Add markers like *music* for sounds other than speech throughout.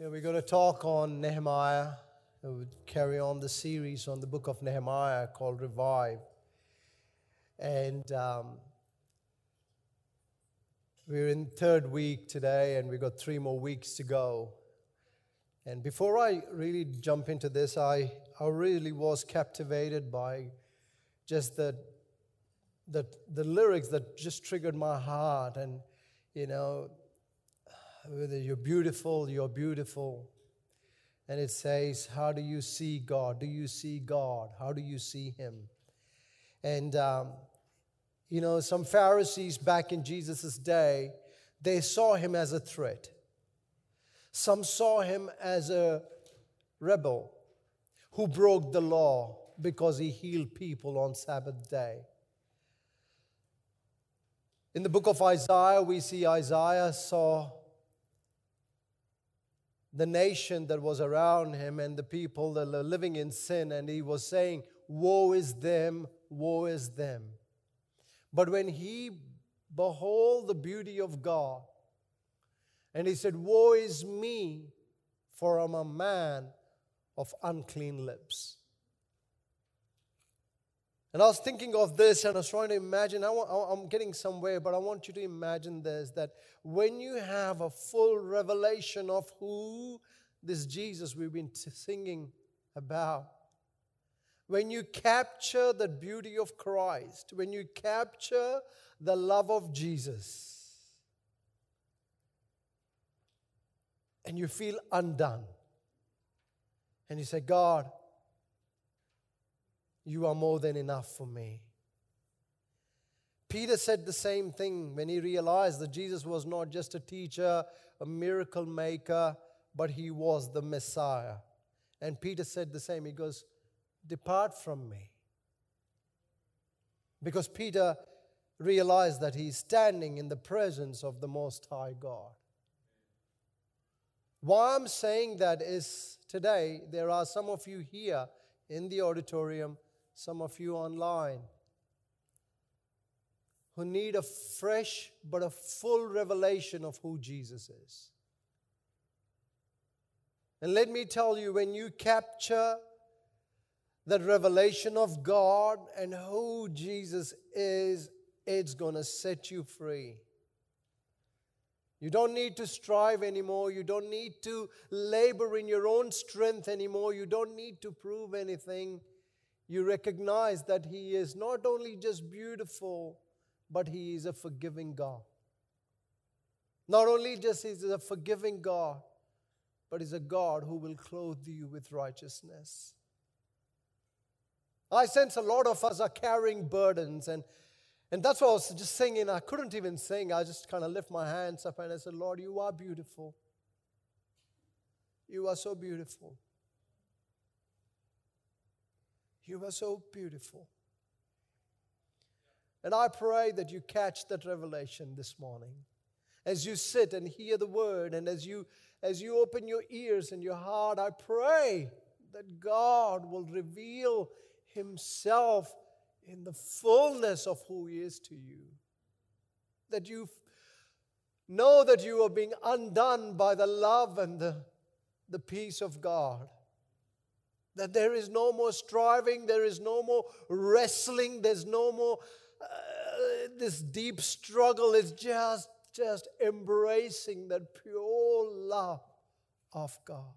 Yeah, we're going to talk on Nehemiah. We would carry on the series on the book of Nehemiah called Revive. And um, we're in third week today, and we've got three more weeks to go. And before I really jump into this, I, I really was captivated by just the, the, the lyrics that just triggered my heart. And, you know, whether you're beautiful, you're beautiful. And it says, How do you see God? Do you see God? How do you see Him? And, um, you know, some Pharisees back in Jesus' day, they saw him as a threat. Some saw him as a rebel who broke the law because he healed people on Sabbath day. In the book of Isaiah, we see Isaiah saw the nation that was around him and the people that were living in sin, and he was saying, Woe is them, woe is them. But when he behold the beauty of God, and he said, Woe is me, for I'm a man of unclean lips. And I was thinking of this and I was trying to imagine, I am getting somewhere, but I want you to imagine this that when you have a full revelation of who this Jesus we've been singing about, when you capture the beauty of Christ, when you capture the love of Jesus, and you feel undone, and you say, God, you are more than enough for me. Peter said the same thing when he realized that Jesus was not just a teacher, a miracle maker, but he was the Messiah. And Peter said the same. He goes, Depart from me. Because Peter realized that he's standing in the presence of the Most High God. Why I'm saying that is today, there are some of you here in the auditorium some of you online who need a fresh but a full revelation of who Jesus is. And let me tell you, when you capture that revelation of God and who Jesus is, it's going to set you free. You don't need to strive anymore. You don't need to labor in your own strength anymore. You don't need to prove anything you recognize that He is not only just beautiful, but He is a forgiving God. Not only just He's a forgiving God, but He's a God who will clothe you with righteousness. I sense a lot of us are carrying burdens, and, and that's what I was just singing. I couldn't even sing. I just kind of lift my hands up and I said, Lord, you are beautiful. You are so beautiful. You are so beautiful. And I pray that you catch that revelation this morning. As you sit and hear the word, and as you as you open your ears and your heart, I pray that God will reveal Himself in the fullness of who He is to you. That you know that you are being undone by the love and the, the peace of God. That there is no more striving, there is no more wrestling, there's no more uh, this deep struggle. It's just, just embracing that pure love of God.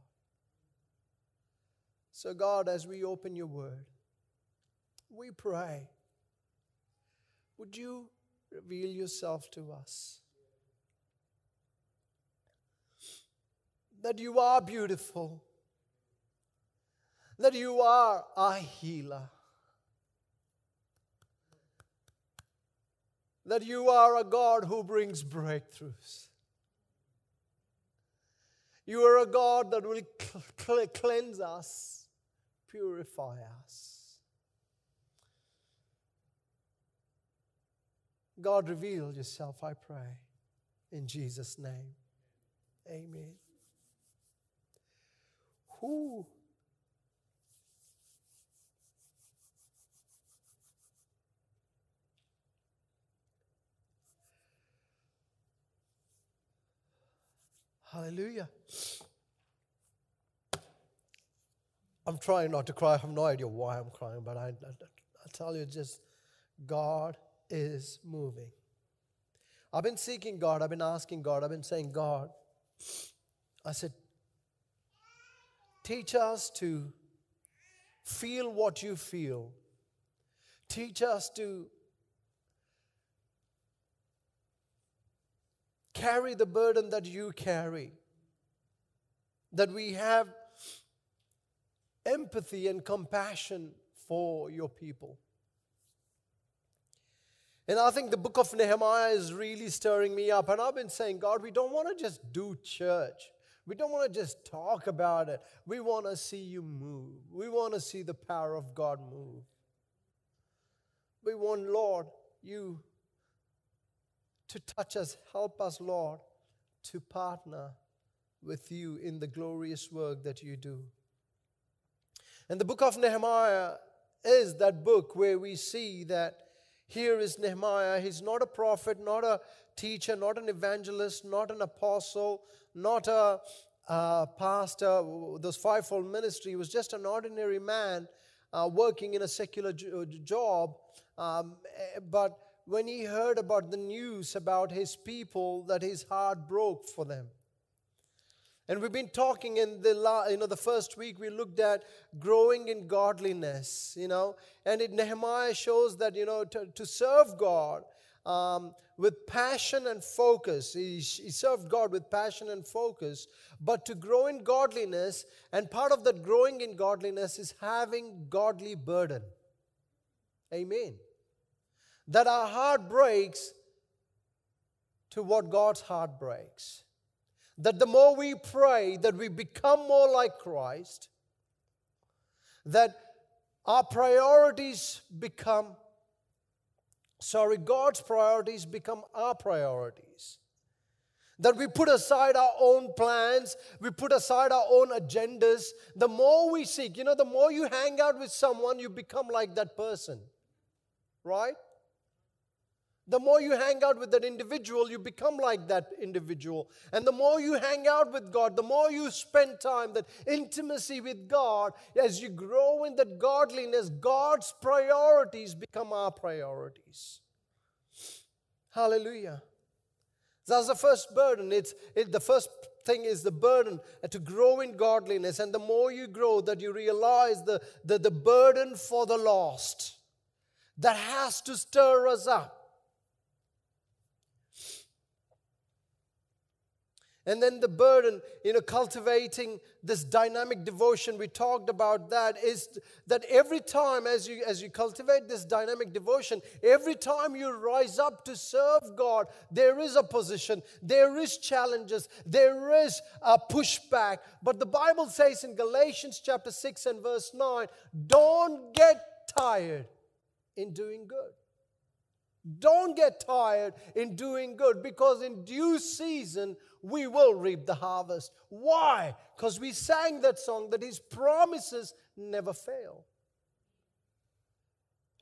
So, God, as we open your word, we pray, would you reveal yourself to us? That you are beautiful that you are a healer. That you are a God who brings breakthroughs. You are a God that will cl- cleanse us, purify us. God, reveal yourself, I pray, in Jesus' name. Amen. Who Hallelujah. I'm trying not to cry. I have no idea why I'm crying, but I, I, I tell you, just God is moving. I've been seeking God. I've been asking God. I've been saying, God, I said, teach us to feel what you feel. Teach us to carry the burden that you carry. That we have empathy and compassion for your people. And I think the book of Nehemiah is really stirring me up. And I've been saying, God, we don't want to just do church. We don't want to just talk about it. We want to see you move. We want to see the power of God move. We want, Lord, you to touch us. Help us, Lord, to partner with you in the glorious work that you do. And the book of Nehemiah is that book where we see that here is Nehemiah. He's not a prophet, not a teacher, not an evangelist, not an apostle, not a, a pastor. Those fivefold ministry he was just an ordinary man uh, working in a secular job. Um, eh, but when he heard about the news about his people, that his heart broke for them. And we've been talking in the you know the first week we looked at growing in godliness, you know, and it, Nehemiah shows that you know to, to serve God um, with passion and focus. He, he served God with passion and focus, but to grow in godliness, and part of that growing in godliness is having godly burden. Amen. That our heart breaks to what God's heart breaks that the more we pray, that we become more like Christ, that our priorities become, sorry, God's priorities become our priorities. That we put aside our own plans, we put aside our own agendas. The more we seek, you know, the more you hang out with someone, you become like that person. Right? The more you hang out with that individual, you become like that individual. And the more you hang out with God, the more you spend time, that intimacy with God, as you grow in that godliness, God's priorities become our priorities. Hallelujah. That's the first burden. It's it, the first thing is the burden to grow in godliness. And the more you grow, that you realize the, the, the burden for the lost that has to stir us up. And then the burden, you know, cultivating this dynamic devotion, we talked about that, is that every time as you as you cultivate this dynamic devotion, every time you rise up to serve God, there is opposition, there is challenges, there is a pushback. But the Bible says in Galatians chapter 6 and verse 9, don't get tired in doing good. Don't get tired in doing good because in due season we will reap the harvest. Why? Because we sang that song that His promises never fail.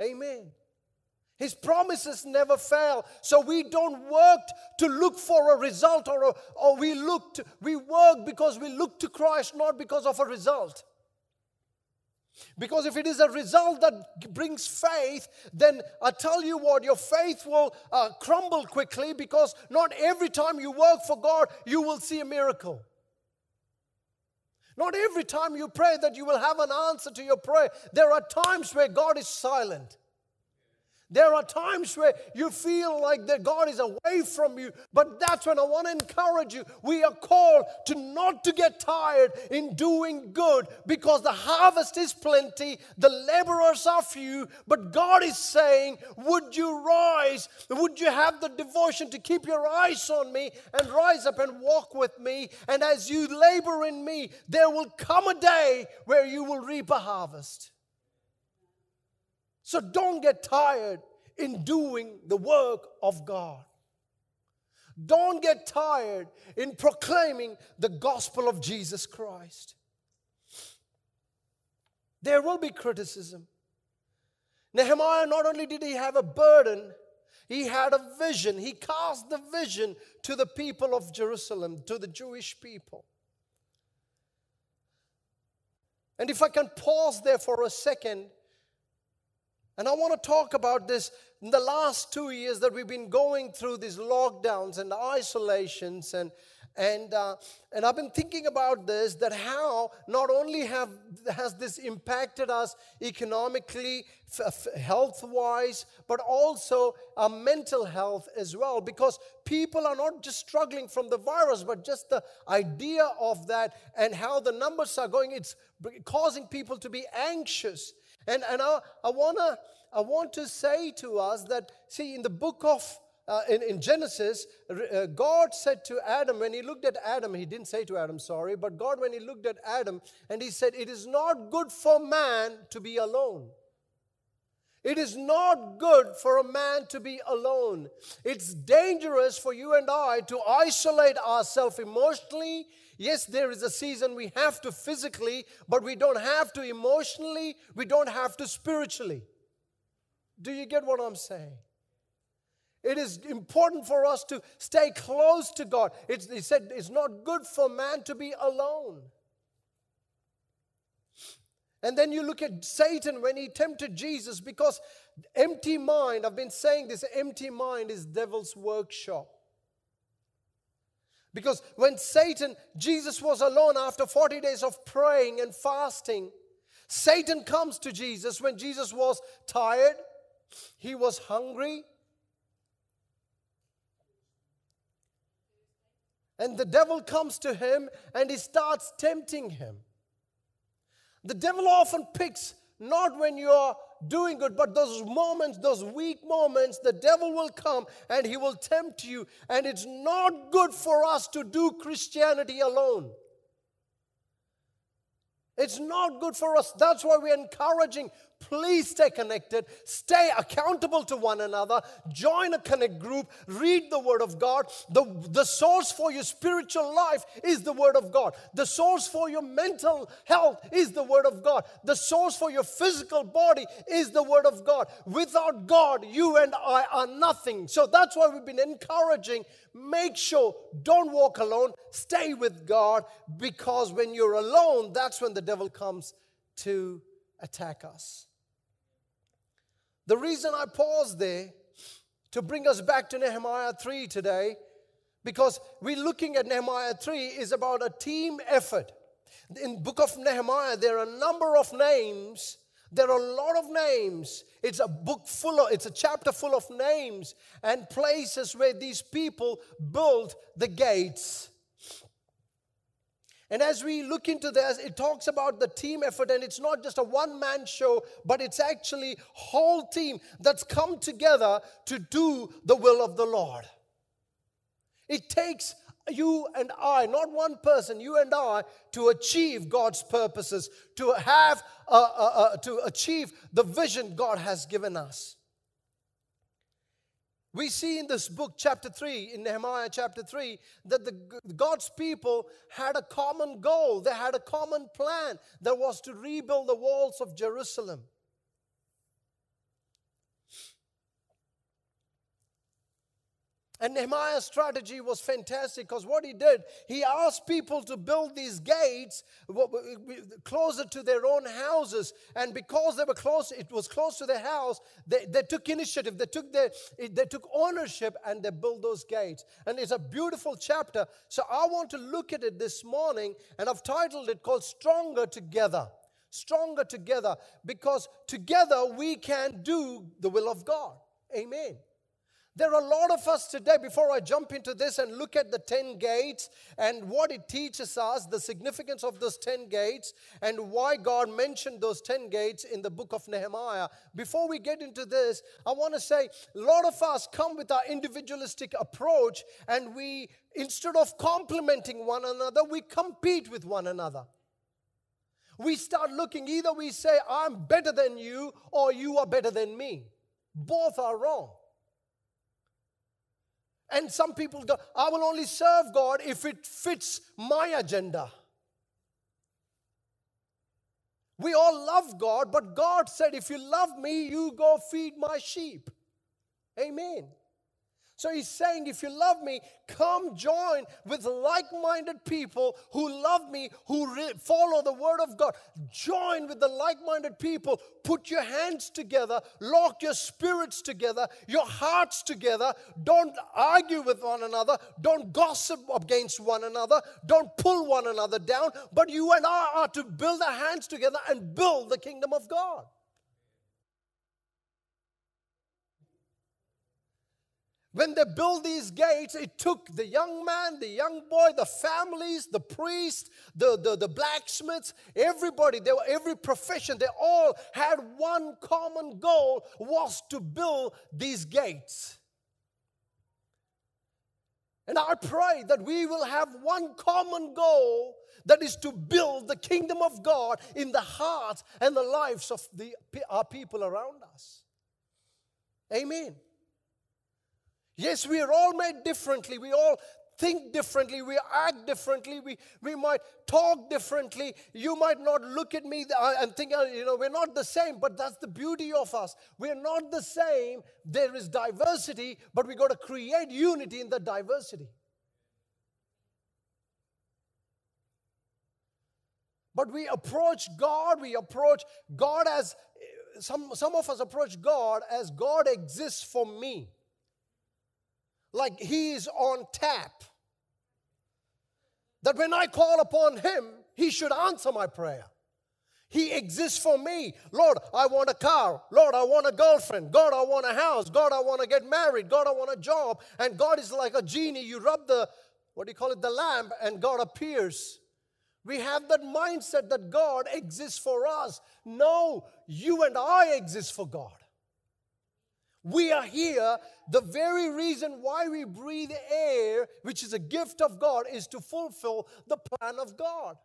Amen. His promises never fail. So we don't work to look for a result or, a, or we look to, we work because we look to Christ, not because of a result. Because if it is a result that brings faith, then I tell you what, your faith will uh, crumble quickly because not every time you work for God, you will see a miracle. Not every time you pray that you will have an answer to your prayer. There are times where God is silent. There are times where you feel like that God is away from you, but that's when I want to encourage you. We are called to not to get tired in doing good because the harvest is plenty, the laborers are few, but God is saying, Would you rise? Would you have the devotion to keep your eyes on me and rise up and walk with me? And as you labor in me, there will come a day where you will reap a harvest. So don't get tired in doing the work of God. Don't get tired in proclaiming the gospel of Jesus Christ. There will be criticism. Nehemiah, not only did he have a burden, he had a vision. He cast the vision to the people of Jerusalem, to the Jewish people. And if I can pause there for a second, and I want to talk about this in the last two years that we've been going through these lockdowns and isolations and and uh, and I've been thinking about this that how not only have has this impacted us economically, f- health wise, but also our mental health as well. Because people are not just struggling from the virus, but just the idea of that and how the numbers are going. It's causing people to be anxious. And and I, I wanna I want to say to us that, see, in the book of uh, in, in, Genesis, uh, God said to Adam, when he looked at Adam, he didn't say to Adam, sorry, but God, when he looked at Adam, and he said, It is not good for man to be alone. It is not good for a man to be alone. It's dangerous for you and I to isolate ourselves emotionally. Yes, there is a season we have to physically, but we don't have to emotionally, we don't have to spiritually. Do you get what I'm saying? It is important for us to stay close to God. It's, he said it's not good for man to be alone. And then you look at Satan when he tempted Jesus because empty mind, I've been saying this empty mind is devil's workshop. Because when Satan, Jesus was alone after 40 days of praying and fasting, Satan comes to Jesus when Jesus was tired, he was hungry. And the devil comes to him and he starts tempting him. The devil often picks not when you're doing good, but those moments, those weak moments, the devil will come and he will tempt you. And it's not good for us to do Christianity alone. It's not good for us. That's why we're encouraging Please stay connected, stay accountable to one another, join a connect group, read the Word of God. The, the source for your spiritual life is the Word of God. The source for your mental health is the Word of God. The source for your physical body is the Word of God. Without God, you and I are nothing. So that's why we've been encouraging make sure don't walk alone, stay with God, because when you're alone, that's when the devil comes to attack us. The reason I pause there to bring us back to Nehemiah 3 today, because we're looking at Nehemiah 3 is about a team effort. In book of Nehemiah, there are a number of names. There are a lot of names. It's a book full of, it's a chapter full of names and places where these people built the gates and as we look into this, it talks about the team effort, and it's not just a one man show, but it's actually whole team that's come together to do the will of the Lord. It takes you and I, not one person, you and I, to achieve God's purposes, to have, uh, uh, uh, to achieve the vision God has given us. We see in this book, chapter 3, in Nehemiah chapter 3, that the, God's people had a common goal. They had a common plan that was to rebuild the walls of Jerusalem. And Nehemiah's strategy was fantastic because what he did, he asked people to build these gates closer to their own houses. And because they were close, it was close to their house, they, they took initiative, they took, their, they took ownership and they built those gates. And it's a beautiful chapter. So I want to look at it this morning and I've titled it called Stronger Together. Stronger Together because together we can do the will of God. Amen. There are a lot of us today, before I jump into this and look at the 10 gates and what it teaches us, the significance of those 10 gates, and why God mentioned those 10 gates in the book of Nehemiah. Before we get into this, I want to say a lot of us come with our individualistic approach, and we, instead of complimenting one another, we compete with one another. We start looking, either we say, I'm better than you, or you are better than me. Both are wrong. And some people go, I will only serve God if it fits my agenda. We all love God, but God said, if you love me, you go feed my sheep. Amen. So he's saying, if you love me, come join with like minded people who love me, who re- follow the word of God. Join with the like minded people. Put your hands together, lock your spirits together, your hearts together. Don't argue with one another, don't gossip against one another, don't pull one another down. But you and I are to build our hands together and build the kingdom of God. When they built these gates, it took the young man, the young boy, the families, the priest, the, the, the blacksmiths, everybody, they were, every profession, they all had one common goal was to build these gates. And I pray that we will have one common goal that is to build the kingdom of God in the hearts and the lives of the, our people around us. Amen. Yes, we are all made differently. We all think differently. We act differently. We, we might talk differently. You might not look at me uh, and think, uh, you know, we're not the same, but that's the beauty of us. We're not the same. There is diversity, but we got to create unity in the diversity. But we approach God, we approach God as some, some of us approach God as God exists for me like he's on tap. That when I call upon him, he should answer my prayer. He exists for me. Lord, I want a car. Lord, I want a girlfriend. God, I want a house. God, I want to get married. God, I want a job. And God is like a genie. You rub the, what do you call it, the lamp, and God appears. We have that mindset that God exists for us. No, you and I exist for God. We are here. The very reason why we breathe air, which is a gift of God, is to fulfill the plan of God.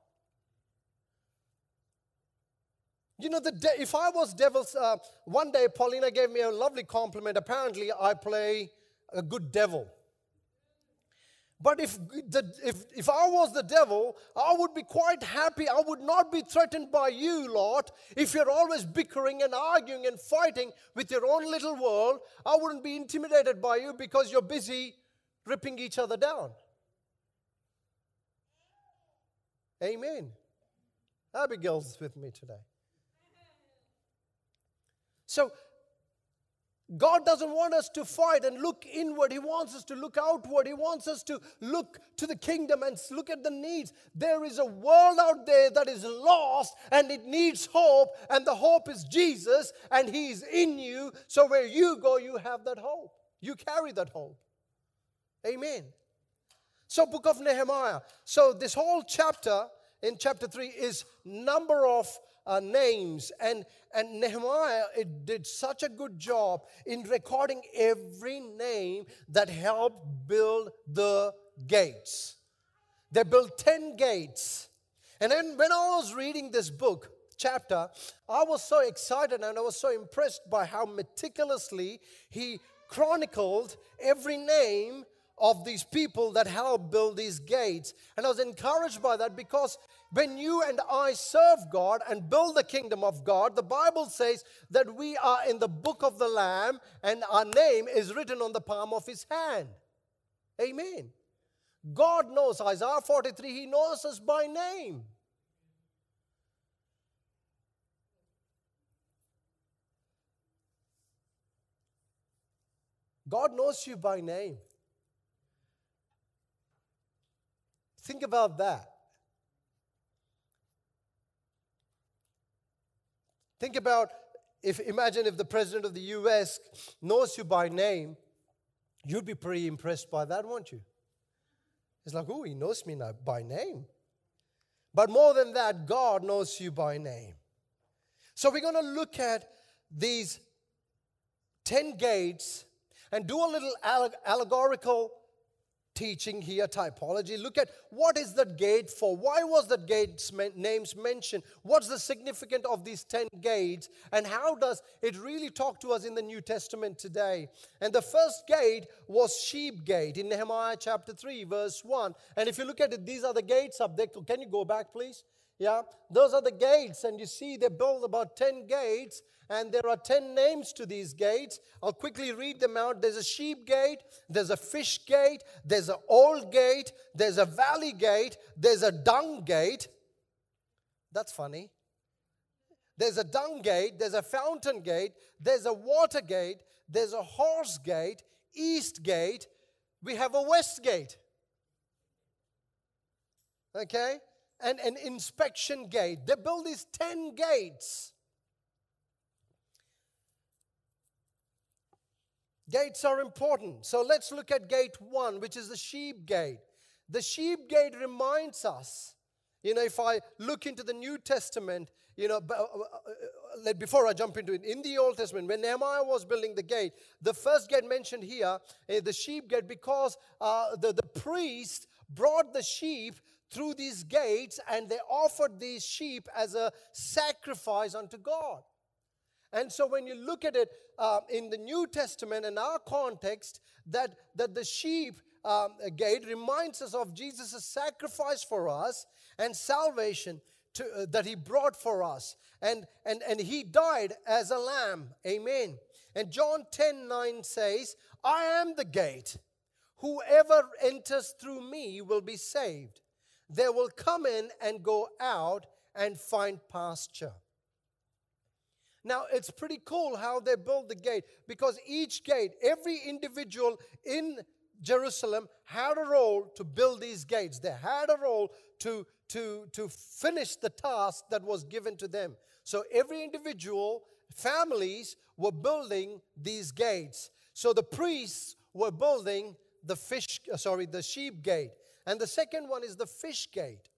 You know, the de- if I was devil's, uh, one day Paulina gave me a lovely compliment. Apparently, I play a good devil. But if, the, if, if I was the devil, I would be quite happy. I would not be threatened by you, Lord. If you're always bickering and arguing and fighting with your own little world, I wouldn't be intimidated by you because you're busy ripping each other down. Amen. Abigail's with me today. So God doesn't want us to fight and look inward. He wants us to look outward. He wants us to look to the kingdom and look at the needs. There is a world out there that is lost and it needs hope, and the hope is Jesus, and He is in you. So where you go, you have that hope. You carry that hope. Amen. So, book of Nehemiah. So, this whole chapter in chapter 3 is number of uh, names. And, and Nehemiah it did such a good job in recording every name that helped build the gates. They built 10 gates. And then when I was reading this book, chapter, I was so excited and I was so impressed by how meticulously he chronicled every name of these people that helped build these gates. And I was encouraged by that because when you and I serve God and build the kingdom of God, the Bible says that we are in the book of the Lamb and our name is written on the palm of his hand. Amen. God knows, Isaiah 43, he knows us by name. God knows you by name. Think about that. Think about if imagine if the president of the US knows you by name, you'd be pretty impressed by that, won't you? It's like, oh, he knows me now by name. But more than that, God knows you by name. So we're going to look at these 10 gates and do a little allegorical teaching here, typology. Look at what is that gate for? Why was that gate's names mentioned? What's the significance of these 10 gates? And how does it really talk to us in the New Testament today? And the first gate was Sheep Gate in Nehemiah chapter 3, verse 1. And if you look at it, these are the gates up there. Can you go back, please? Yeah, those are the gates, and you see they built about 10 gates, and there are 10 names to these gates. I'll quickly read them out. There's a sheep gate, there's a fish gate, there's an old gate, there's a valley gate, there's a dung gate. That's funny. There's a dung gate, there's a fountain gate, there's a water gate, there's a horse gate, east gate, we have a west gate. Okay? And an inspection gate. They build these 10 gates. Gates are important. So let's look at gate one, which is the sheep gate. The sheep gate reminds us, you know, if I look into the New Testament, you know, uh, uh, uh, before I jump into it, in the Old Testament, when Nehemiah was building the gate, the first gate mentioned here, the sheep gate, because uh, the, the priest brought the sheep through these gates and they offered these sheep as a sacrifice unto God. And so when you look at it uh, in the New Testament, in our context, that, that the sheep um, gate reminds us of Jesus' sacrifice for us and salvation to, uh, that he brought for us. And, and, and he died as a lamb. Amen. And John 10 9 says, I am the gate. Whoever enters through me will be saved. They will come in and go out and find pasture. Now, it's pretty cool how they build the gate because each gate, every individual in Jerusalem had a role to build these gates. They had a role to, to, to finish the task that was given to them. So every individual, families were building these gates. So the priests were building the fish, sorry, the sheep gate. And the second one is the fish gate.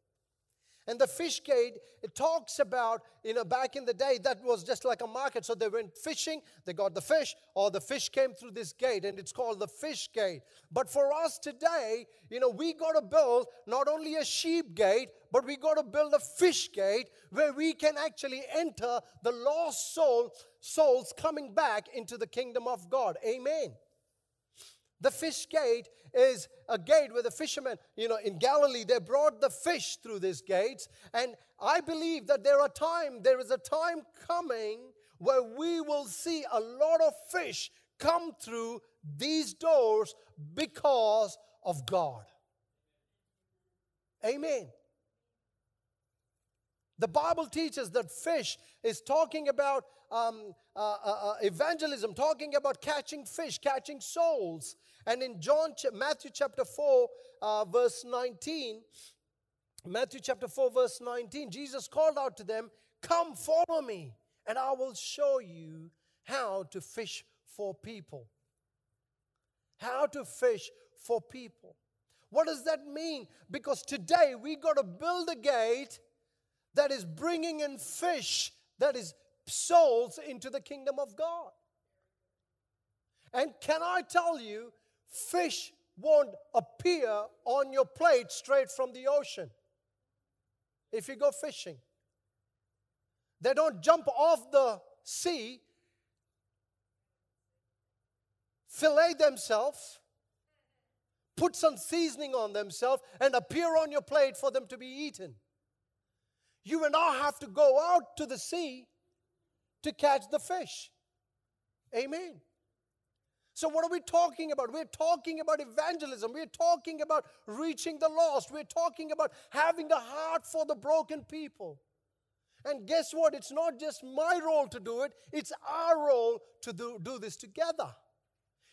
And the fish gate, it talks about, you know, back in the day, that was just like a market. So they went fishing, they got the fish, or the fish came through this gate, and it's called the fish gate. But for us today, you know, we got to build not only a sheep gate, but we got to build a fish gate where we can actually enter the lost soul, souls coming back into the kingdom of God. Amen. The fish gate is a gate where the fishermen, you know, in Galilee, they brought the fish through these gates. And I believe that there are time, there is a time coming where we will see a lot of fish come through these doors because of God. Amen. The Bible teaches that fish is talking about um, uh, uh, uh, evangelism, talking about catching fish, catching souls. And in John, Matthew chapter 4, uh, verse 19, Matthew chapter 4, verse 19, Jesus called out to them, Come follow me, and I will show you how to fish for people. How to fish for people. What does that mean? Because today we got to build a gate that is bringing in fish, that is souls into the kingdom of God. And can I tell you, fish won't appear on your plate straight from the ocean if you go fishing. They don't jump off the sea, fillet themselves, put some seasoning on themselves, and appear on your plate for them to be eaten. You and I have to go out to the sea to catch the fish. Amen. So, what are we talking about? We're talking about evangelism. We're talking about reaching the lost. We're talking about having a heart for the broken people. And guess what? It's not just my role to do it, it's our role to do, do this together.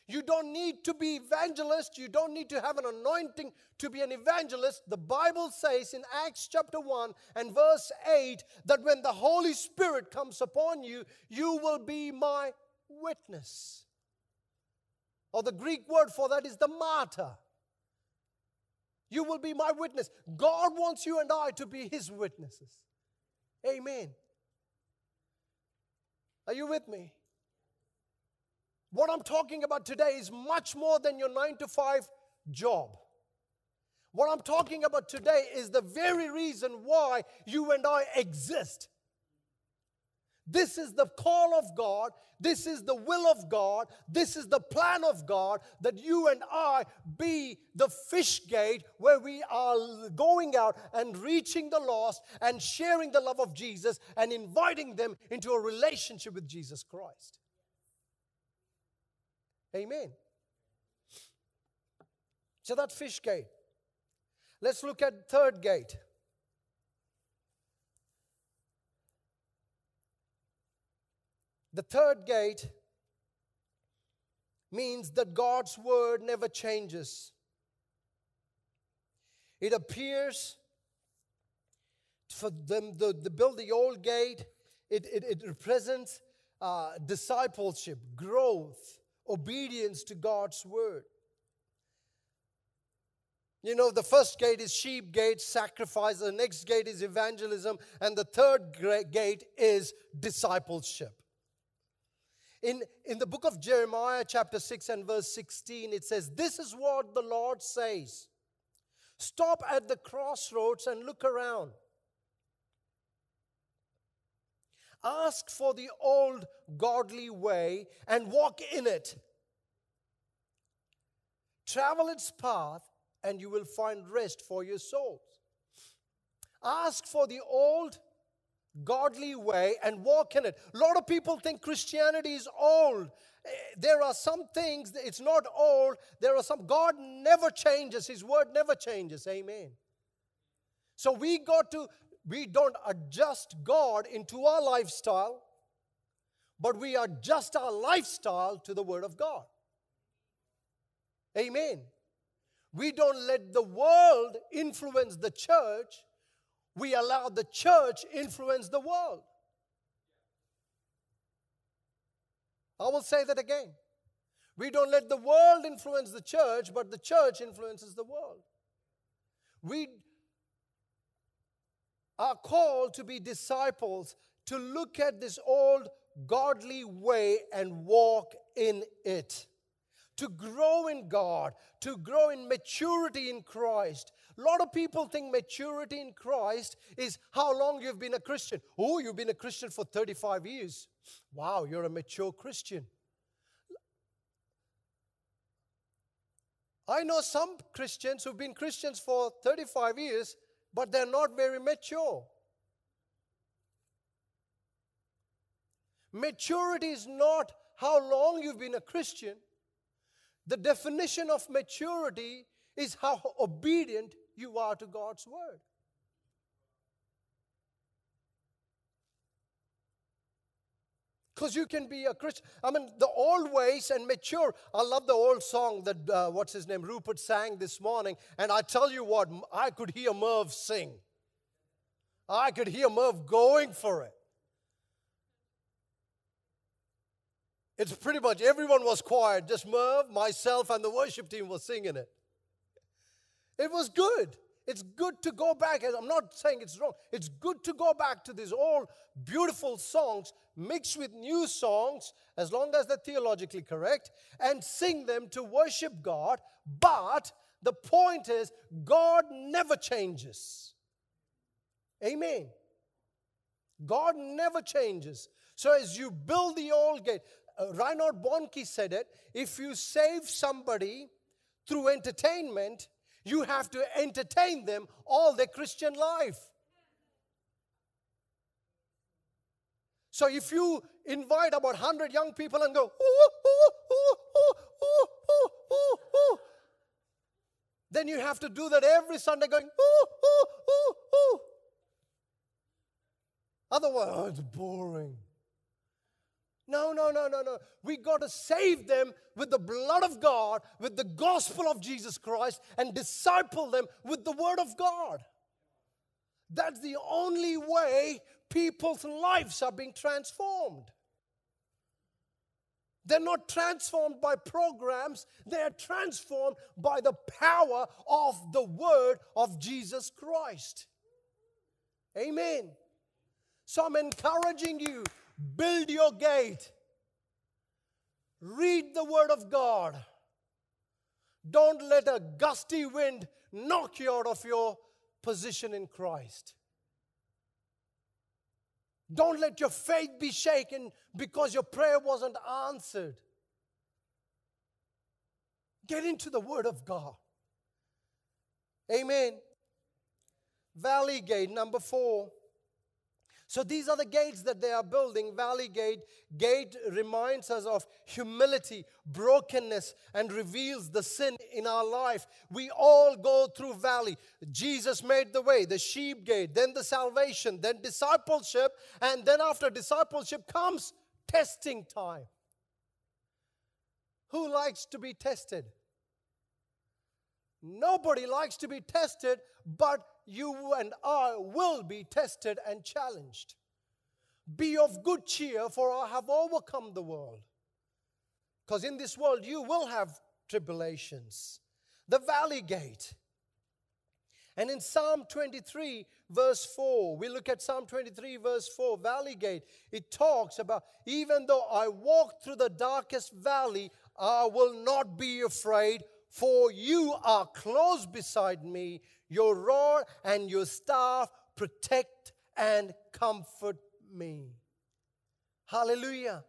You don't need to be evangelist. You don't need to have an anointing to be an evangelist. The Bible says in Acts chapter 1 and verse 8 that when the Holy Spirit comes upon you, you will be my witness. Or the Greek word for that is the martyr. You will be my witness. God wants you and I to be his witnesses. Amen. Are you with me? What I'm talking about today is much more than your nine to five job. What I'm talking about today is the very reason why you and I exist. This is the call of God. This is the will of God. This is the plan of God that you and I be the fish gate where we are going out and reaching the lost and sharing the love of Jesus and inviting them into a relationship with Jesus Christ. Amen. So that fish gate. Let's look at third gate. The third gate means that God's word never changes. It appears for them to, build the old gate, it, it, it represents uh, discipleship, growth, obedience to God's word. You know, the first gate is sheep gate, sacrifice. The next gate is evangelism. And the third gate is discipleship. In, in the book of Jeremiah, chapter 6 and verse 16, it says, This is what the Lord says Stop at the crossroads and look around. Ask for the old godly way and walk in it. Travel its path, and you will find rest for your souls. Ask for the old godly way and walk in it. A lot of people think Christianity is old. Eh, there are some things, it's not old. There are some, God never changes, His word never changes. Amen. So we got to, we don't adjust God into our lifestyle, but we adjust our lifestyle to the word of God. Amen. We don't let the world influence the church, we allow the church influence the world. I will say that again. We don't let the world influence the church, but the church influences the world. We are called to be disciples, to look at this old godly way and walk in it to grow in God, to grow in maturity in Christ. A lot of people think maturity in Christ is how long you've been a Christian. Oh, you've been a Christian for 35 years. Wow, you're a mature Christian. I know some Christians who've been Christians for 35 years, but they're not very mature. Maturity is not how long you've been a Christian. The definition of maturity is how obedient you are to God's word. Because you can be a Christian. I mean, the old ways and mature. I love the old song that, uh, what's his name, Rupert sang this morning. And I tell you what, I could hear Merv sing. I could hear Merv going for it. It's pretty much everyone was quiet, just Merv, myself, and the worship team was singing it. It was good. It's good to go back. I'm not saying it's wrong. It's good to go back to these old beautiful songs mixed with new songs, as long as they're theologically correct, and sing them to worship God. But the point is, God never changes. Amen. God never changes. So as you build the old gate, Uh, Reinhard Bonnke said it if you save somebody through entertainment, you have to entertain them all their Christian life. So if you invite about 100 young people and go, ooh, ooh, ooh, then you have to do that every Sunday going, Otherwise, oh, it's boring. No, no, no, no, no. We got to save them with the blood of God, with the gospel of Jesus Christ, and disciple them with the word of God. That's the only way people's lives are being transformed. They're not transformed by programs, they are transformed by the power of the word of Jesus Christ. Amen. So I'm encouraging you Build your gate. Read the Word of God. Don't let a gusty wind knock you out of your position in Christ. Don't let your faith be shaken because your prayer wasn't answered. Get into the Word of God. Amen. Valley Gate, number four. So these are the gates that they are building. Valley Gate. Gate reminds us of humility, brokenness, and reveals the sin in our life. We all go through valley. Jesus made the way, the sheep gate, then the salvation, then discipleship, and then after discipleship comes testing time. Who likes to be tested? Nobody likes to be tested, but you and I will be tested and challenged. Be of good cheer, for I have overcome the world. Because in this world you will have tribulations. The valley gate. And in Psalm 23, verse 4, we look at Psalm 23, verse 4, Valley Gate. It talks about, even though I walk through the darkest valley, I will not be afraid, for you are close beside me. Your rod and your staff protect and comfort me. Hallelujah.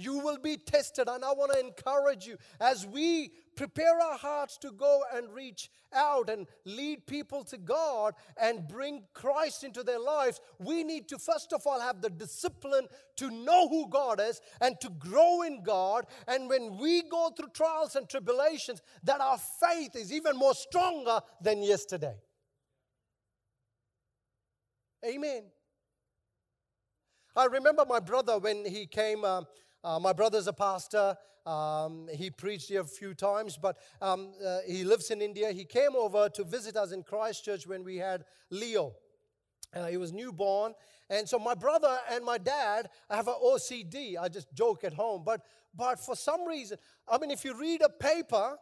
You will be tested, and I want to encourage you as we prepare our hearts to go and reach out and lead people to God and bring Christ into their lives. We need to, first of all, have the discipline to know who God is and to grow in God. And when we go through trials and tribulations, that our faith is even more stronger than yesterday. Amen. I remember my brother when he came. Uh, uh, my brother's a pastor. Um, he preached here a few times, but um, uh, he lives in India. He came over to visit us in Christchurch when we had Leo. Uh, he was newborn. And so my brother and my dad have an OCD. I just joke at home. But, but for some reason, I mean, if you read a paper,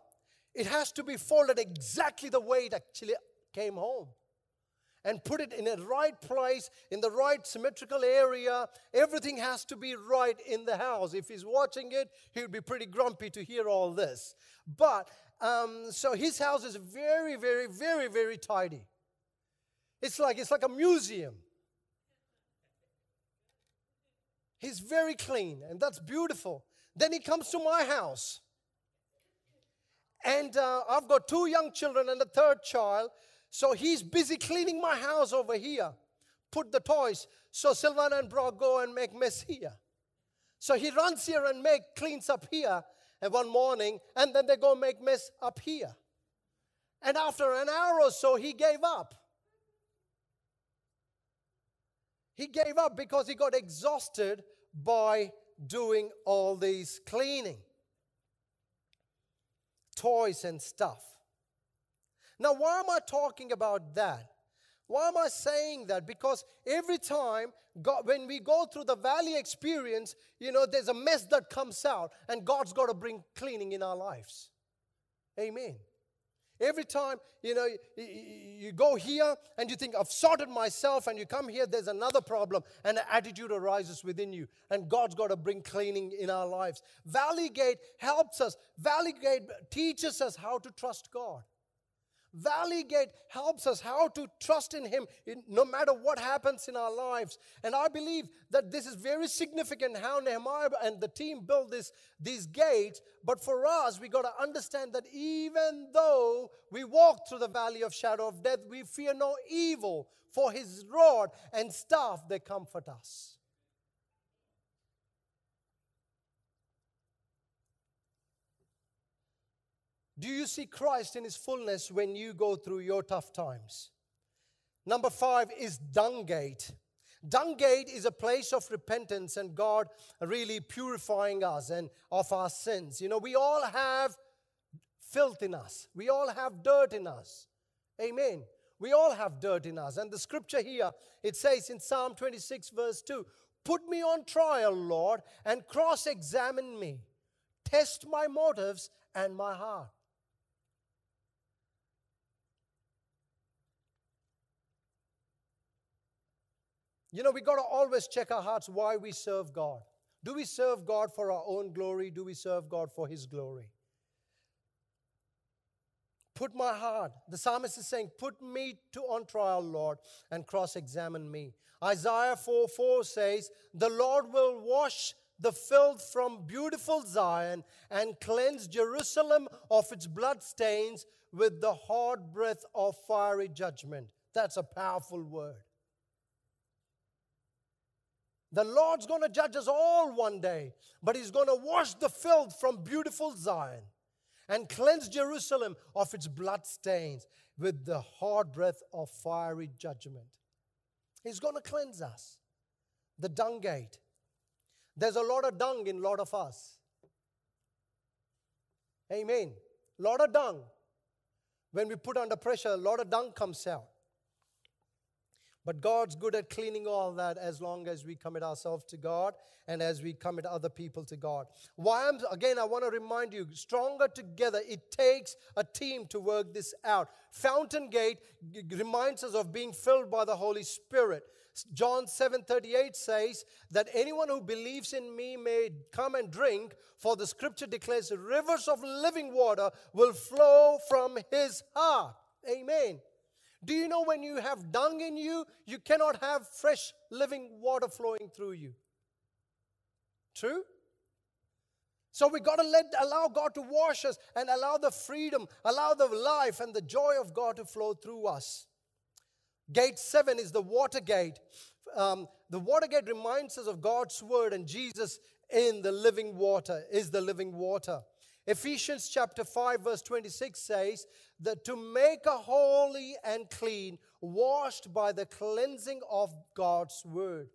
it has to be folded exactly the way it actually came home and put it in the right place, in the right symmetrical area. Everything has to be right in the house. If he's watching it, he would be pretty grumpy to hear all this. But um, so his house is very, very, very, very tidy. It's like it's like a museum. He's very clean, and that's beautiful. Then he comes to my house. And uh, I've got two young children and a third child. So he's busy cleaning my house over here. Put the toys. So Sylvana and Brock go and make mess here. So he runs here and make cleans up here and one morning, and then they go make mess up here. And after an hour or so, he gave up. He gave up because he got exhausted by doing all these cleaning, toys and stuff. Now, why am I talking about that? Why am I saying that? Because every time, God, when we go through the valley experience, you know, there's a mess that comes out, and God's got to bring cleaning in our lives. Amen. Every time, you know, you go here and you think, I've sorted myself, and you come here, there's another problem, and an attitude arises within you. And God's got to bring cleaning in our lives. Valley Gate helps us, Valley Gate teaches us how to trust God. Valley Gate helps us how to trust in Him in, no matter what happens in our lives. And I believe that this is very significant how Nehemiah and the team built this, these gates. But for us, we got to understand that even though we walk through the valley of shadow of death, we fear no evil, for His rod and staff they comfort us. Do you see Christ in his fullness when you go through your tough times? Number five is dung gate. Dung gate is a place of repentance and God really purifying us and of our sins. You know, we all have filth in us, we all have dirt in us. Amen. We all have dirt in us. And the scripture here, it says in Psalm 26, verse 2 Put me on trial, Lord, and cross examine me. Test my motives and my heart. You know, we got to always check our hearts why we serve God. Do we serve God for our own glory? Do we serve God for His glory? Put my heart, the psalmist is saying, put me to on trial, Lord, and cross examine me. Isaiah 4 4 says, The Lord will wash the filth from beautiful Zion and cleanse Jerusalem of its blood stains with the hard breath of fiery judgment. That's a powerful word. The Lord's going to judge us all one day, but He's going to wash the filth from beautiful Zion and cleanse Jerusalem of its blood stains with the hard breath of fiery judgment. He's going to cleanse us. The dung gate. There's a lot of dung in a lot of us. Amen. A lot of dung. When we put under pressure, a lot of dung comes out. But God's good at cleaning all that as long as we commit ourselves to God and as we commit other people to God. Why I'm, again, I want to remind you stronger together, it takes a team to work this out. Fountain Gate reminds us of being filled by the Holy Spirit. John 7:38 says that anyone who believes in me may come and drink for the scripture declares rivers of living water will flow from his heart. Amen. Do you know when you have dung in you, you cannot have fresh living water flowing through you? True? So we got to let allow God to wash us and allow the freedom, allow the life and the joy of God to flow through us. Gate 7 is the water gate. Um, the water gate reminds us of God's word and Jesus in the living water is the living water. Ephesians chapter 5, verse 26 says that to make a holy and clean, washed by the cleansing of God's word.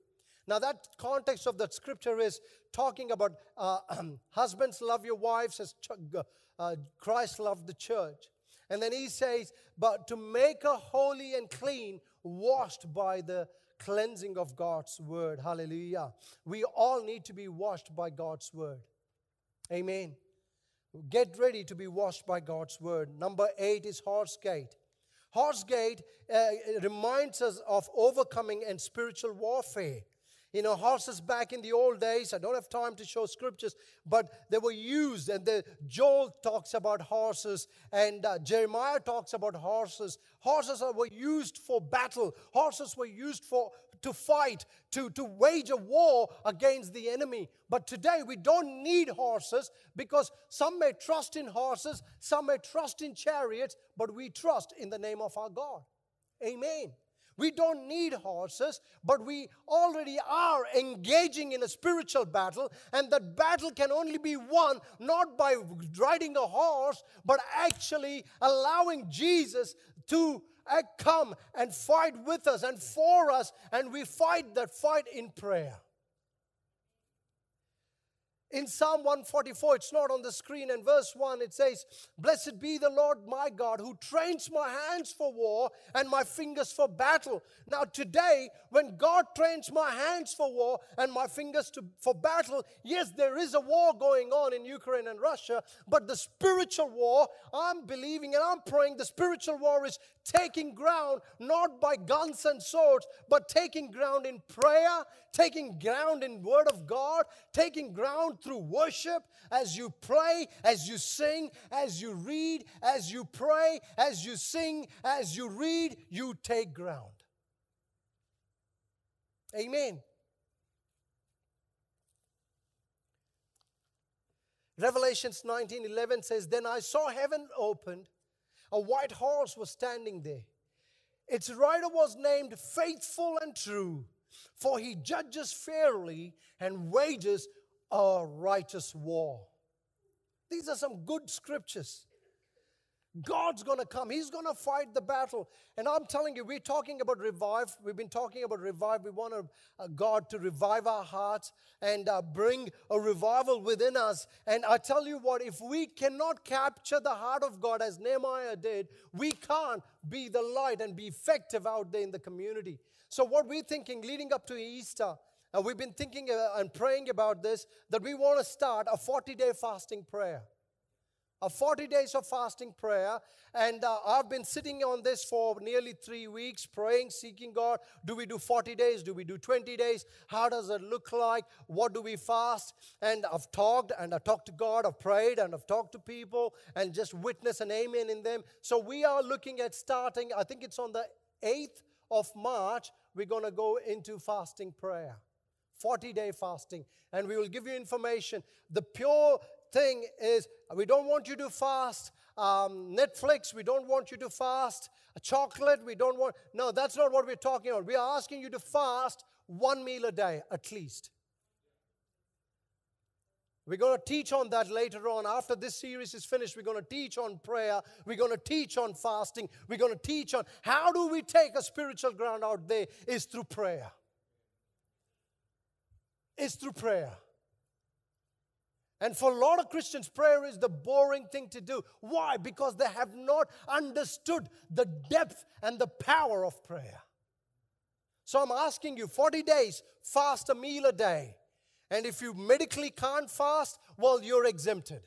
Now, that context of that scripture is talking about uh, *clears throat* husbands love your wives as uh, Christ loved the church. And then he says, but to make a holy and clean, washed by the cleansing of God's word. Hallelujah. We all need to be washed by God's word. Amen. Get ready to be washed by God's word. Number eight is horse gate. Horse gate uh, reminds us of overcoming and spiritual warfare. You know, horses back in the old days, I don't have time to show scriptures, but they were used. And the, Joel talks about horses, and uh, Jeremiah talks about horses. Horses were used for battle, horses were used for, to fight, to, to wage a war against the enemy. But today we don't need horses because some may trust in horses, some may trust in chariots, but we trust in the name of our God. Amen. We don't need horses, but we already are engaging in a spiritual battle, and that battle can only be won not by riding a horse, but actually allowing Jesus to come and fight with us and for us, and we fight that fight in prayer. In Psalm 144, it's not on the screen, and verse 1, it says, Blessed be the Lord my God who trains my hands for war and my fingers for battle. Now, today, when God trains my hands for war and my fingers to, for battle, yes, there is a war going on in Ukraine and Russia, but the spiritual war, I'm believing and I'm praying the spiritual war is taking ground not by guns and swords, but taking ground in prayer, taking ground in Word of God, taking ground through worship as you pray, as you sing, as you read, as you pray, as you sing, as you read, you take ground. Amen. Revelations 19:11 says, "Then I saw heaven opened, a white horse was standing there. Its rider was named Faithful and True, for he judges fairly and wages a righteous war. These are some good scriptures. God's going to come. He's going to fight the battle. And I'm telling you, we're talking about revive. We've been talking about revive. We want uh, God to revive our hearts and uh, bring a revival within us. And I tell you what, if we cannot capture the heart of God as Nehemiah did, we can't be the light and be effective out there in the community. So, what we're thinking leading up to Easter, and we've been thinking uh, and praying about this that we want to start a 40 day fasting prayer. A 40 days of fasting prayer. And uh, I've been sitting on this for nearly three weeks, praying, seeking God. Do we do 40 days? Do we do 20 days? How does it look like? What do we fast? And I've talked and I've talked to God, I've prayed and I've talked to people and just witness an amen in them. So we are looking at starting, I think it's on the 8th of March, we're going to go into fasting prayer. 40 day fasting, and we will give you information. The pure thing is we don't want you to fast um, Netflix, we don't want you to fast chocolate, we don't want. No, that's not what we're talking about. We are asking you to fast one meal a day at least. We're going to teach on that later on. After this series is finished, we're going to teach on prayer. We're going to teach on fasting. We're going to teach on how do we take a spiritual ground out there is through prayer. Is through prayer. And for a lot of Christians, prayer is the boring thing to do. Why? Because they have not understood the depth and the power of prayer. So I'm asking you 40 days, fast a meal a day. And if you medically can't fast, well, you're exempted.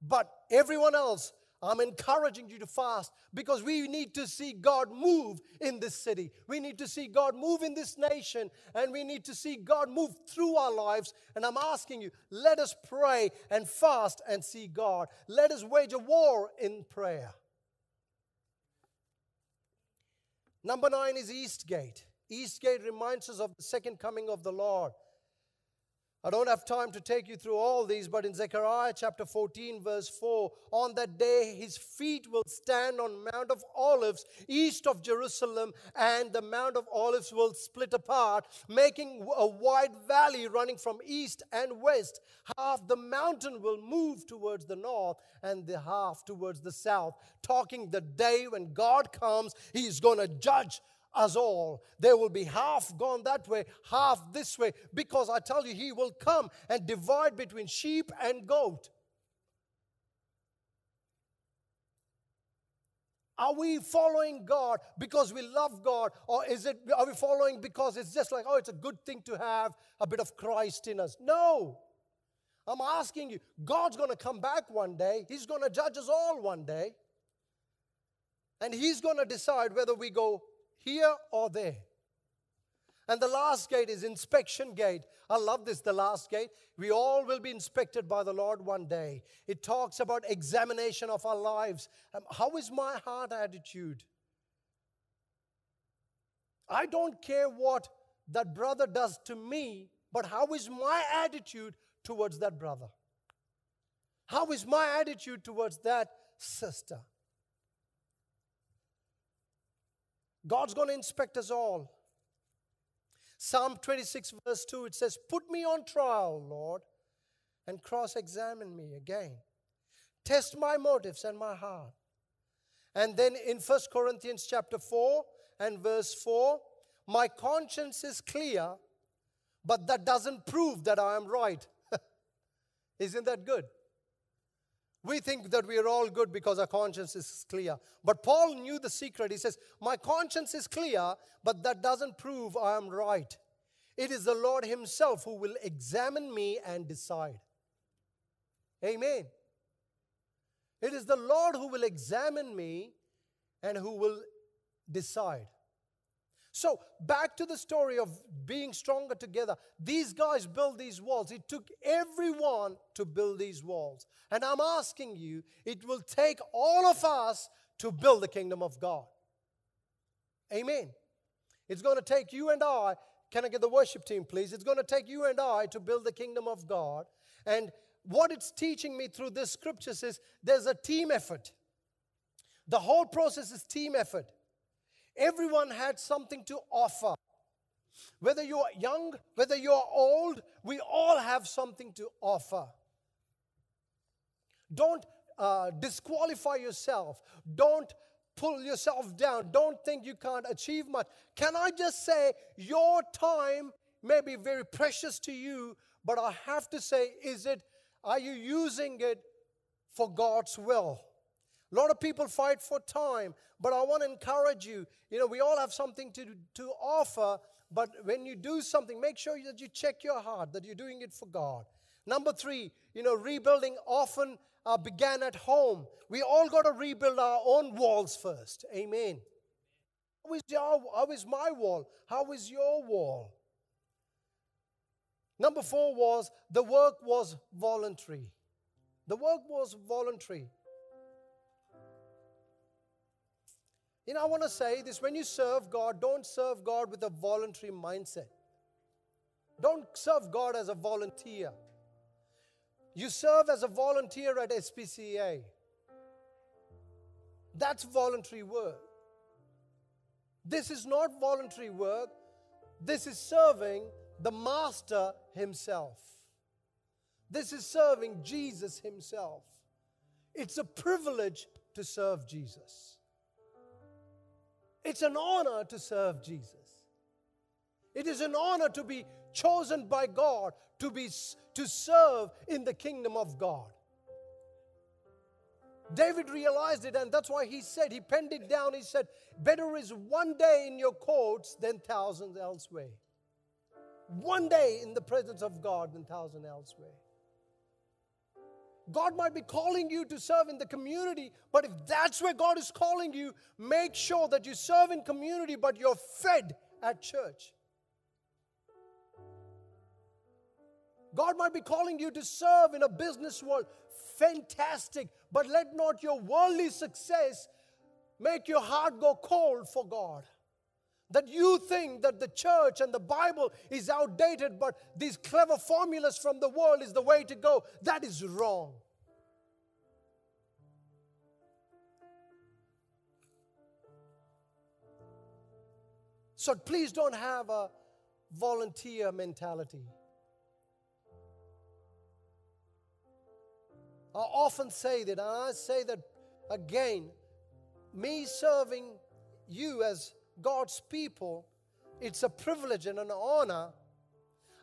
But everyone else, I'm encouraging you to fast because we need to see God move in this city. We need to see God move in this nation and we need to see God move through our lives. And I'm asking you, let us pray and fast and see God. Let us wage a war in prayer. Number nine is Eastgate. Eastgate reminds us of the second coming of the Lord. I don't have time to take you through all these, but in Zechariah chapter 14, verse 4, on that day his feet will stand on Mount of Olives east of Jerusalem, and the Mount of Olives will split apart, making a wide valley running from east and west. Half the mountain will move towards the north, and the half towards the south. Talking the day when God comes, he's going to judge us all. There will be half gone that way, half this way, because I tell you, He will come and divide between sheep and goat. Are we following God because we love God, or is it are we following because it's just like, oh, it's a good thing to have a bit of Christ in us? No. I'm asking you, God's going to come back one day. He's going to judge us all one day. And He's going to decide whether we go here or there. And the last gate is inspection gate. I love this, the last gate. We all will be inspected by the Lord one day. It talks about examination of our lives. Um, how is my heart attitude? I don't care what that brother does to me, but how is my attitude towards that brother? How is my attitude towards that sister? God's going to inspect us all. Psalm 26, verse 2, it says, Put me on trial, Lord, and cross examine me again. Test my motives and my heart. And then in 1 Corinthians chapter 4 and verse 4, my conscience is clear, but that doesn't prove that I am right. *laughs* Isn't that good? We think that we are all good because our conscience is clear. But Paul knew the secret. He says, My conscience is clear, but that doesn't prove I am right. It is the Lord Himself who will examine me and decide. Amen. It is the Lord who will examine me and who will decide. So, back to the story of being stronger together. These guys built these walls. It took everyone to build these walls. And I'm asking you, it will take all of us to build the kingdom of God. Amen. It's going to take you and I. Can I get the worship team, please? It's going to take you and I to build the kingdom of God. And what it's teaching me through this scriptures is there's a team effort. The whole process is team effort. Everyone had something to offer. Whether you're young, whether you're old, we all have something to offer. Don't uh, disqualify yourself. Don't pull yourself down. Don't think you can't achieve much. Can I just say, your time may be very precious to you, but I have to say, is it, are you using it for God's will? A lot of people fight for time, but I want to encourage you. You know, we all have something to, to offer, but when you do something, make sure that you check your heart, that you're doing it for God. Number three, you know, rebuilding often uh, began at home. We all got to rebuild our own walls first. Amen. How is, your, how is my wall? How is your wall? Number four was the work was voluntary. The work was voluntary. You know, I want to say this when you serve God, don't serve God with a voluntary mindset. Don't serve God as a volunteer. You serve as a volunteer at SPCA. That's voluntary work. This is not voluntary work. This is serving the Master Himself. This is serving Jesus Himself. It's a privilege to serve Jesus. It's an honor to serve Jesus. It is an honor to be chosen by God to be to serve in the kingdom of God. David realized it, and that's why he said, he penned it down. He said, Better is one day in your courts than thousands elsewhere. One day in the presence of God than thousand elsewhere. God might be calling you to serve in the community, but if that's where God is calling you, make sure that you serve in community, but you're fed at church. God might be calling you to serve in a business world. Fantastic. But let not your worldly success make your heart go cold for God. That you think that the church and the Bible is outdated, but these clever formulas from the world is the way to go. That is wrong. So please don't have a volunteer mentality. I often say that, and I say that again. Me serving you as God's people, it's a privilege and an honor,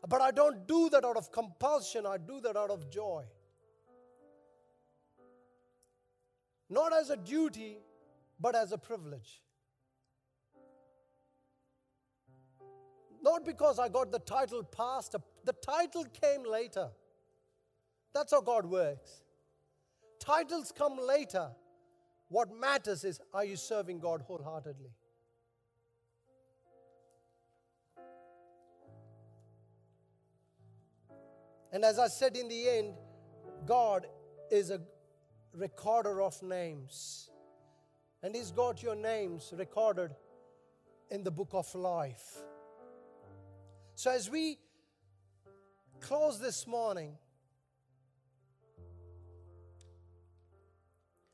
but I don't do that out of compulsion, I do that out of joy. Not as a duty, but as a privilege. Not because I got the title pastor, the title came later. That's how God works. Titles come later. What matters is are you serving God wholeheartedly? And as I said in the end, God is a recorder of names. And He's got your names recorded in the book of life. So as we close this morning,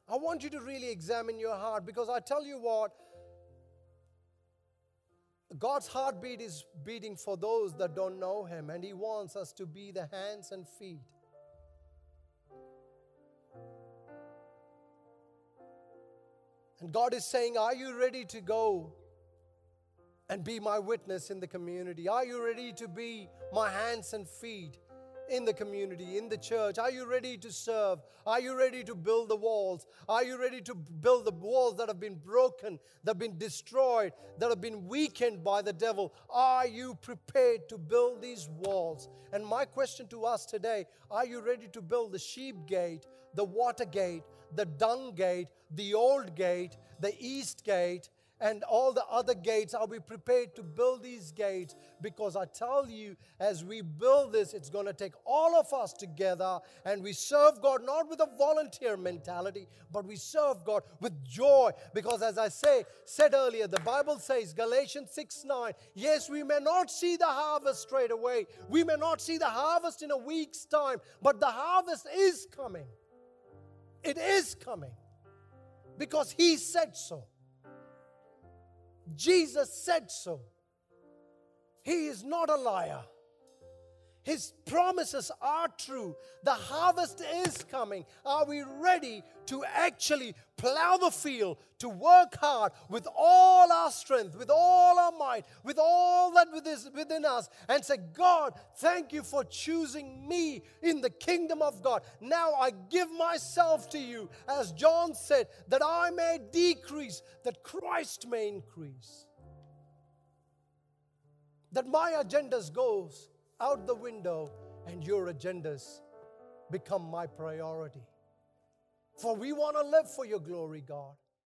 I want you to really examine your heart because I tell you what, God's heartbeat is beating for those that don't know Him, and He wants us to be the hands and feet. And God is saying, Are you ready to go and be my witness in the community? Are you ready to be my hands and feet? In the community, in the church? Are you ready to serve? Are you ready to build the walls? Are you ready to build the walls that have been broken, that have been destroyed, that have been weakened by the devil? Are you prepared to build these walls? And my question to us today are you ready to build the sheep gate, the water gate, the dung gate, the old gate, the east gate? And all the other gates. Are we prepared to build these gates? Because I tell you, as we build this, it's going to take all of us together and we serve God not with a volunteer mentality, but we serve God with joy. Because as I say, said earlier, the Bible says, Galatians 6 9, yes, we may not see the harvest straight away. We may not see the harvest in a week's time, but the harvest is coming. It is coming because He said so. Jesus said so. He is not a liar. His promises are true. The harvest is coming. Are we ready to actually plow the field, to work hard with all our strength, with all our might, with all that within us, and say, God, thank you for choosing me in the kingdom of God. Now I give myself to you, as John said, that I may decrease, that Christ may increase. That my agendas goes out the window and your agendas become my priority. For we want to live for your glory, God.